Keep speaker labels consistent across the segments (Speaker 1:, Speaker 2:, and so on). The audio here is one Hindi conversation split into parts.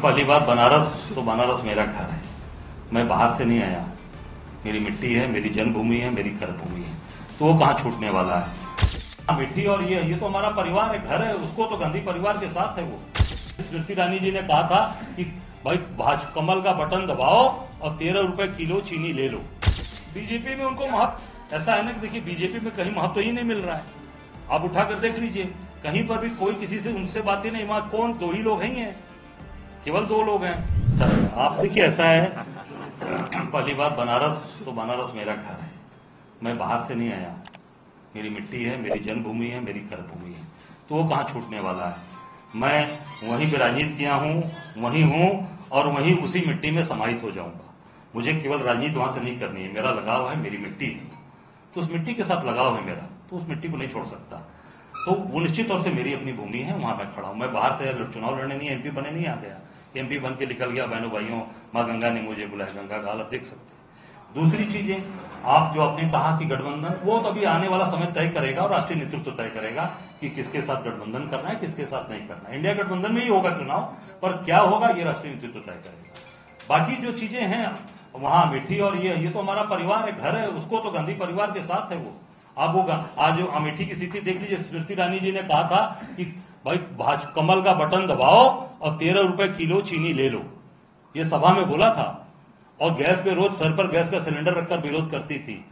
Speaker 1: पहली बात बनारस तो बनारस मेरा घर है। मैं बाहर से नहीं आया। मेरी मिट्टी है, मेरी जन्मभूमि है, मेरी कर्मभूमि है। तो वो कहाँ छूटने वाला है? मिट्टी और ये ये तो हमारा परिवार है, घर है, उसको तो गांधी परिवार के साथ है वो। स्मृति रानी जी ने कहा था कि, भाई कमल का बटन दबाओ और तेरह रुपए किलो चीनी ले लो। बीजेपी में उनको महत्व, ऐसा है ना कि देखिए बीजेपी में कहीं महत्व ही नहीं मिल रहा है। आप उठा कर देख लीजिए, कहीं पर भी कोई किसी से, उनसे बात ही नहीं, वहाँ कौन दो ही लोग ही हैं केवल दो लोग हैं। आप देखिए, ऐसा है। पहली बात, बनारस तो बनारस मेरा घर है। मैं बाहर से नहीं आया। मेरी मिट्टी है, मेरी जन्मभूमि है, मेरी कर्मभूमि है। तो वो कहाँ छूटने वाला है? मैं वहीं विराजित किया हूँ, वहीं हूँ, और वहीं उसी मिट्टी में समाहित हो जाऊँगा। मुझे केवल राजनीति वहाँ से नहीं करनी है। मेरा लगाव है, मेरी मिट्टी है। तो उस मिट्टी के साथ लगाव है मेरा। तो उस मिट्टी को नहीं छोड़ सकता। तो वो निश्चित तौर से मेरी अपनी भूमि है, वहाँ मैं खड़ा हूँ। मैं बाहर से चुनाव लड़ने नहीं एमपी बने नहीं आ गया एमपी बन के निकल गया, बहनों भाइयों, माँ गंगा ने मुझे बुलाया गंगा का देख सकते दूसरी चीज़ें, आप जो आपने कहा कि गठबंधन, वो तो अभी आने वाला समय तय करेगा और राष्ट्रीय नेतृत्व तय करेगा कि किसके साथ गठबंधन करना है, किसके साथ नहीं करना है। इंडिया गठबंधन में ही होगा चुनाव, पर क्या होगा, ये राष्ट्रीय नेतृत्व तय करेगा। बाकी जो चीज़ें हैं, वहाँ अमेठी और ये ये तो हमारा परिवार है, घर है, उसको तो गांधी परिवार के साथ है वो। आप वो आज अमेठी की स्थिति देख लीजिए, स्मृति ईरानी जी ने कहा था कि भाई कमल का बटन दबाओ और तेरह रुपए किलो चीनी ले लो। ये सभा में बोला था। और गैस पे रोज सर पर गैस का सिलेंडर रखकर विरोध करती थी।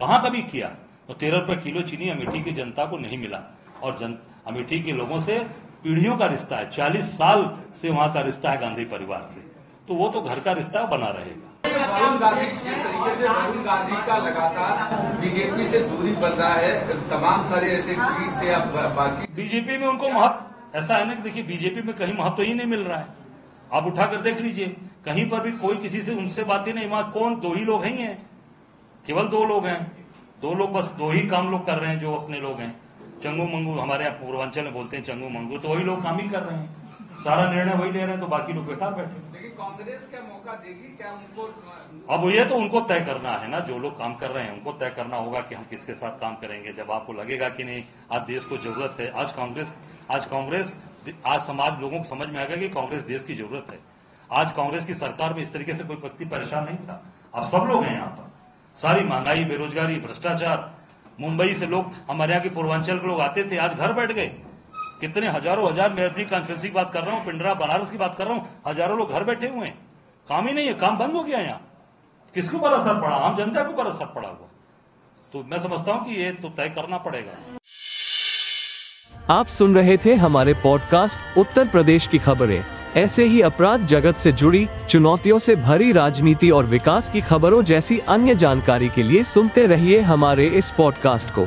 Speaker 1: कहाँ कभी किया? तो तेरह रुपए किलो चीनी अमेठी की जनता को नहीं मिला। और जन, अमेठी के लोगों से, पीढ़ियों का रिश्ता है, चालीस साल से वहाँ का रिश्ता है गांधी परिवार से। तो वो तो घर का रिश्ता बना रहेगा।
Speaker 2: राहुल गांधी जिस तरीके से, राहुल गांधी का लगातार बीजेपी से दूरी बन रहा है? तमाम सारे ऐसे ट्वीट से आप बाकी
Speaker 1: बीजेपी में उनको महत्व, ऐसा है ना कि देखिए बीजेपी में कहीं महत्व ही नहीं मिल रहा है। आप उठाकर देख लीजिए, कहीं पर भी कोई किसी से उनसे बातें नहीं, वहाँ कौन? दो ही लोग ही हैं। केवल दो लोग हैं। दो लोग बस दो ही काम लोग कर रहे हैं जो अपने लोग हैं। चंगू मंगू हमारे यहाँ पूर्वांचल में बोलते हैं, चंगू मंगू तो वही लोग काम ही कर रहे हैं। सारा निर्णय वही ले रहे हैं तो बाकी लोग बेकार बैठे
Speaker 2: लेकिन कांग्रेस क्या मौका देगी क्या उनको
Speaker 1: अब ये तो उनको तय करना है ना जो लोग काम कर रहे हैं उनको तय करना होगा कि हम किसके साथ काम करेंगे जब आपको लगेगा कि नहीं आज देश को ज़रूरत है। आज कांग्रेस आज कांग्रेस आज समाज लोगों को समझ में आएगा कि कांग्रेस देश की ज़रूरत है। आज कांग्रेस की सरकार में इस तरीके से कोई व्यक्ति परेशान नहीं था। अब सब लोग हैं यहाँ पर। सारी महँगाई बेरोजगारी भ्रष्टाचार मुंबई से लोग हमारे यहाँ के पूर्वांचल के लोग आते थे आज घर बैठ गए। कितने हज़ारों हज़ार मैं अपनी कॉन्फ्रेंसिंग की बात कर रहा हूँ, पिंडरा, बनारस की बात कर रहा हूँ, हज़ारों लोग घर बैठे हुए हैं। काम ही नहीं है, काम बंद हो गया यहाँ। किसके ऊपर असर पड़ा? आम जनता के ऊपर असर पड़ा हुआ। तो मैं समझता हूँ कि ये तो तय करना पड़ेगा।
Speaker 3: आप सुन रहे थे हमारे पॉडकास्ट उत्तर प्रदेश की खबरें। ऐसे ही अपराध जगत से जुड़ी, चुनौतियों से भरी राजनीति और विकास की खबरों जैसी अन्य जानकारी के लिए सुनते रहिए हमारे इस पॉडकास्ट को।